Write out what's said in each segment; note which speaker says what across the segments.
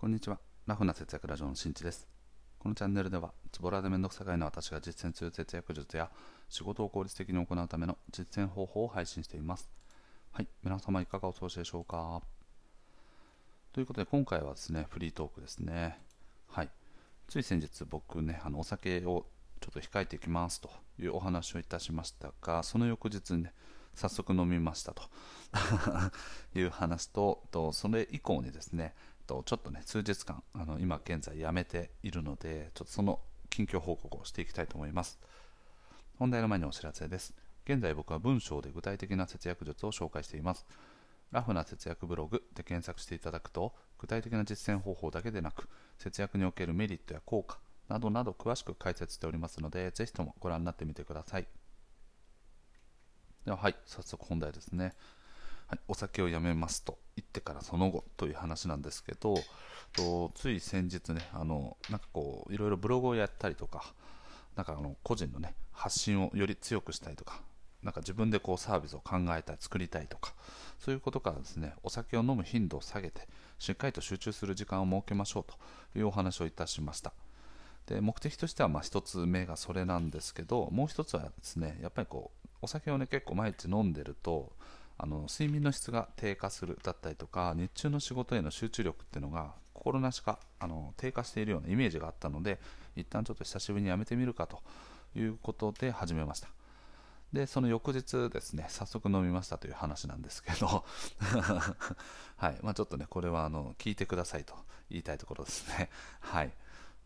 Speaker 1: こんにちは。ラフな節約ラジオのしんちです。このチャンネルでは、ズボラでめんどくさがいの私が実践する節約術や仕事を効率的に行うための実践方法を配信しています。はい、皆様いかがお過ごしでしょうか？ということで、今回はですね、フリートークですね。はい。つい先日、僕ね、あのお酒をちょっと控えていきますというお話をいたしましたが、その翌日にね、早速飲みましたと いう話とと、それ以降にですね、とちょっとね数日間あの今現在やめているのでちょっとその近況報告をしていきたいと思います。本題の前にお知らせです。現在僕は文章で具体的な節約術を紹介しています。ラフな節約ブログで検索していただくと具体的な実践方法だけでなく節約におけるメリットや効果などなど詳しく解説しておりますのでぜひともご覧になってみてください。でははい早速本題ですね。お酒をやめますと言ってからその後という話なんですけどとつい先日ねあのなんかこういろいろブログをやったりとかなんかあの個人のね発信をより強くしたいとかなんか自分でこうサービスを考えたり作りたいとかそういうことからですねお酒を飲む頻度を下げてしっかりと集中する時間を設けましょうというお話をいたしました。で目的としてはまあ1つ目がそれなんですけどもう1つはですねやっぱりこうお酒をね結構毎日飲んでるとあの睡眠の質が低下するだったりとか日中の仕事への集中力っていうのが心なしかあの低下しているようなイメージがあったので一旦ちょっと久しぶりにやめてみるかということで始めました。でその翌日ですね早速飲みましたという話なんですけど はい。まあ、ちょっとねこれはあの聞いてくださいと言いたいところですね。はい。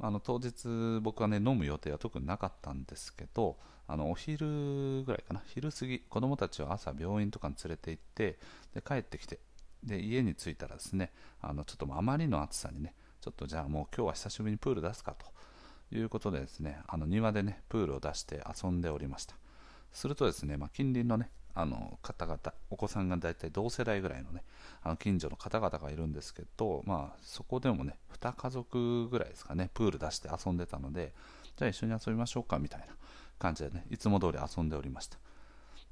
Speaker 1: あの当日僕はね飲む予定は特になかったんですけどあのお昼ぐらいかな。昼過ぎ子供たちを朝病院とかに連れて行ってで帰ってきてで家に着いたらですねあのちょっとあまりの暑さにねちょっとじゃあもう今日は久しぶりにプール出すかということでですねあの庭でねプールを出して遊んでおりました。するとですね、まあ、近隣のねあの方々、お子さんが大体同世代ぐらいのね、あの近所の方々がいるんですけど、まあ、そこでもね、2家族ぐらいですかね、プール出して遊んでたので、じゃあ一緒に遊びましょうかみたいな感じでね、いつも通り遊んでおりました。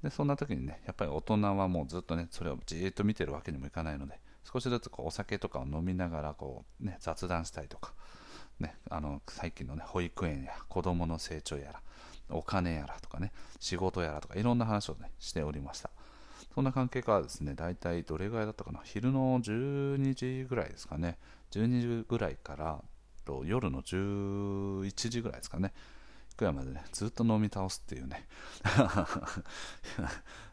Speaker 1: で、そんな時にね、やっぱり大人はもうずっとね、それをじーっと見てるわけにもいかないので、少しずつこうお酒とかを飲みながらこう、ね、雑談したりとか、ね、あの最近の、ね、保育園や子供の成長やら、お金やらとかね、仕事やらとか、いろんな話をね、しておりました。そんな関係からですね、大体どれぐらいだったかな、昼の12時ぐらいですかね、12時ぐらいからと夜の11時ぐらいですかね、くらまでね、ずっと飲み倒すっていうね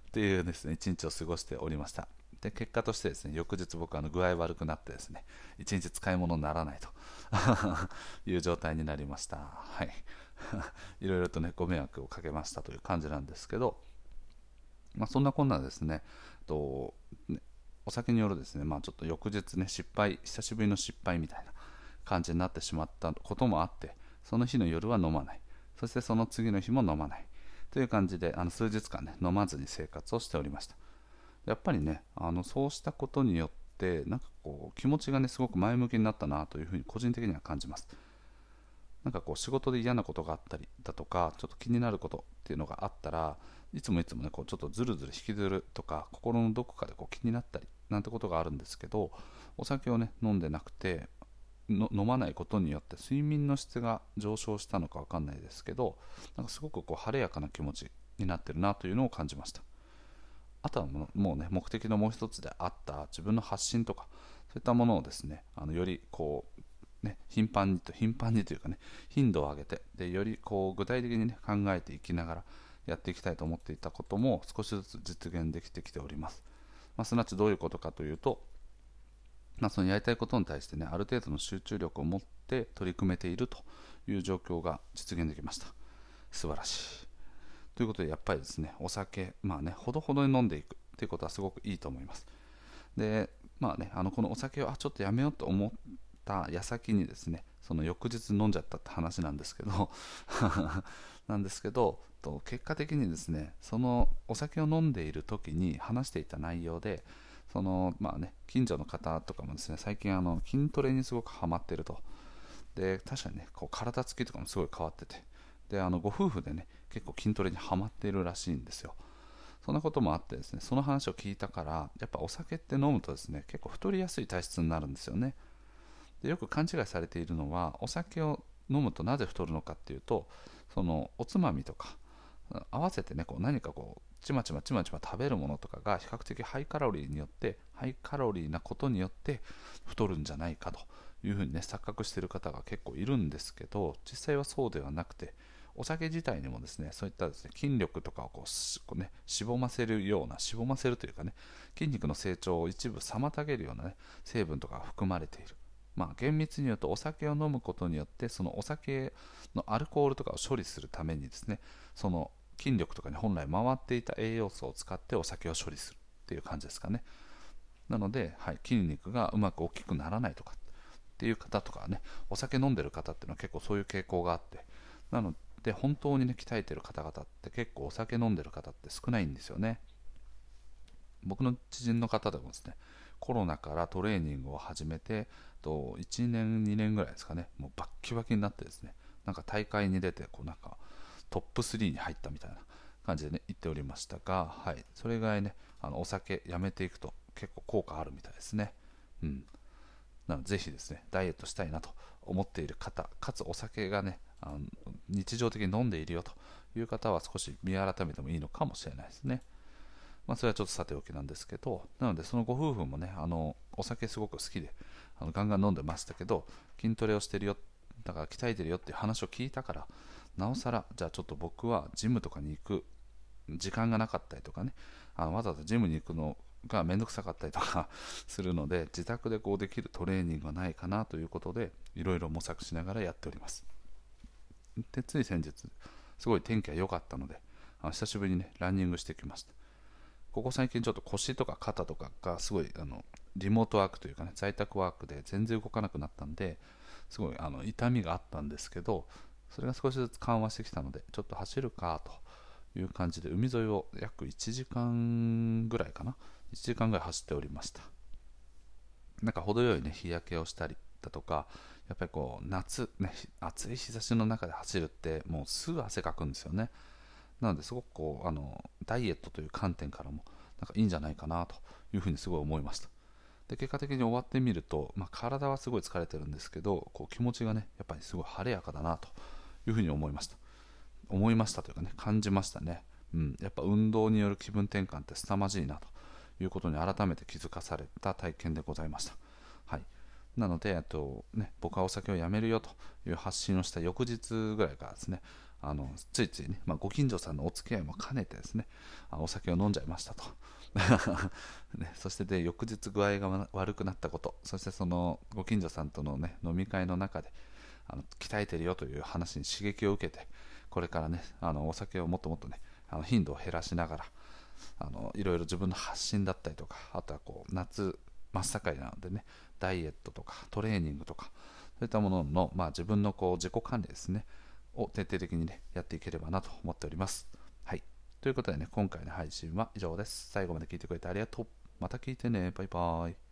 Speaker 1: っていうですね、一日を過ごしておりました。で、結果としてですね、翌日僕あの具合悪くなってですね、一日使い物にならないと いう状態になりました。はい。いろいろとね、ご迷惑をかけましたという感じなんですけど、まあ、そんなこんなですね、とお酒によるですね、まあ、ちょっと翌日ね、失敗、久しぶりの失敗みたいな感じになってしまったこともあって、その日の夜は飲まない、そしてその次の日も飲まないという感じで、あの数日間ね、飲まずに生活をしておりました。やっぱりね、あのそうしたことによって、なんかこう、気持ちがね、すごく前向きになったなというふうに個人的には感じます。なんかこう仕事で嫌なことがあったりだとかちょっと気になることっていうのがあったらいつもいつもねこうちょっとずるずる引きずるとか心のどこかでこう気になったりなんてことがあるんですけどお酒をね飲んでなくて飲まないことによって睡眠の質が上昇したのか分かんないですけどなんかすごくこう晴れやかな気持ちになってるなというのを感じました。あとはもうね目的のもう一つであった自分の発信とかそういったものをですねあのよりこうね、頻繁にと頻繁にというかね頻度を上げてでよりこう具体的に、ね、考えていきながらやっていきたいと思っていたことも少しずつ実現できてきております、まあ、すなわちどういうことかというと、まあ、そのやりたいことに対してねある程度の集中力を持って取り組めているという状況が実現できました。素晴らしい。ということでやっぱりですねお酒まあねほどほどに飲んでいくということはすごくいいと思います。でまあねあのこのお酒をあちょっとやめようと思ってた矢先にですねその翌日飲んじゃったって話なんですけど なんですけどと結果的にですねそのお酒を飲んでいる時に話していた内容でそのまあね近所の方とかもですね最近あの筋トレにすごくハマってると。で確かにねこう体つきとかもすごい変わってて。であのご夫婦でね結構筋トレにはまっているらしいんですよ。そんなこともあってですねその話を聞いたからやっぱお酒って飲むとですね結構太りやすい体質になるんですよね。でよく勘違いされているのはお酒を飲むとなぜ太るのかっていうとそのおつまみとか合わせてねこう何かこうちまちまちまちま食べるものとかが比較的ハイカロリーによってハイカロリーなことによって太るんじゃないかというふうにね錯覚している方が結構いるんですけど実際はそうではなくてお酒自体にもですねそういったですね筋力とかをこうこう、ね、しぼませるようなしぼませるというかね筋肉の成長を一部妨げるような、ね、成分とかが含まれている。まあ、厳密に言うとお酒を飲むことによってそのお酒のアルコールとかを処理するためにですねその筋力とかに本来回っていた栄養素を使ってお酒を処理するっていう感じですかね。なので、はい、筋肉がうまく大きくならないとかっていう方とかねお酒飲んでる方っていうのは結構そういう傾向があってなので本当にね鍛えてる方々って結構お酒飲んでる方って少ないんですよね。僕の知人の方でもですねコロナからトレーニングを始めてと1年2年ぐらいですかね。もうバッキバキになってですね。なんか大会に出てこうなんかトップ3に入ったみたいな感じでね言っておりましたが、はい、それぐらいねあのお酒やめていくと結構効果あるみたいですね。うん。なのでぜひですねダイエットしたいなと思っている方かつお酒がねあの日常的に飲んでいるよという方は少し見改めてもいいのかもしれないですね。まあ、それはちょっとさておきなんですけどなのでそのご夫婦もねあのお酒すごく好きであのガンガン飲んでましたけど筋トレをしてるよだから鍛えてるよっていう話を聞いたからなおさらじゃあちょっと僕はジムとかに行く時間がなかったりとかねあのわざわざジムに行くのがめんどくさかったりとか するので自宅でこうできるトレーニングはないかなということでいろいろ模索しながらやっております。でつい先日すごい天気が良かったのであ久しぶりにねランニングしてきました。ここ最近ちょっと腰とか肩とかがすごいあのリモートワークというかね在宅ワークで全然動かなくなったんですごいあの痛みがあったんですけどそれが少しずつ緩和してきたのでちょっと走るかという感じで海沿いを約1時間ぐらいかな。1時間ぐらい走っておりました。なんか程よいね日焼けをしたりだとかやっぱりこう夏ね暑い日差しの中で走るってもうすぐ汗かくんですよね。なのですごくこうあのダイエットという観点からもなんかいいんじゃないかなというふうにすごい思いました。で結果的に終わってみると、まあ、体はすごい疲れてるんですけどこう気持ちがねやっぱりすごい晴れやかだなというふうに思いました。思いましたというかね感じましたね、うん、やっぱ運動による気分転換って凄まじいなということに改めて気づかされた体験でございました。はい。なのでと、ね、僕はお酒をやめるよという発信をした翌日ぐらいからですねあのついついね、まあ、ご近所さんのお付き合いも兼ねてですねあお酒を飲んじゃいましたと。ね、そしてで翌日具合が悪くなったことそしてそのご近所さんとの、ね、飲み会の中であの鍛えてるよという話に刺激を受けてこれからねあのお酒をもっともっとねあの頻度を減らしながらあのいろいろ自分の発信だったりとかあとはこう夏真っ盛りなのでねダイエットとかトレーニングとかそういったものの、まあ、自分のこう自己管理ですね。を徹底的にねやっていければなと思っております。はい。ということでね今回の配信は以上です。最後まで聞いてくれてありがとう。また聞いてね。バイバーイ。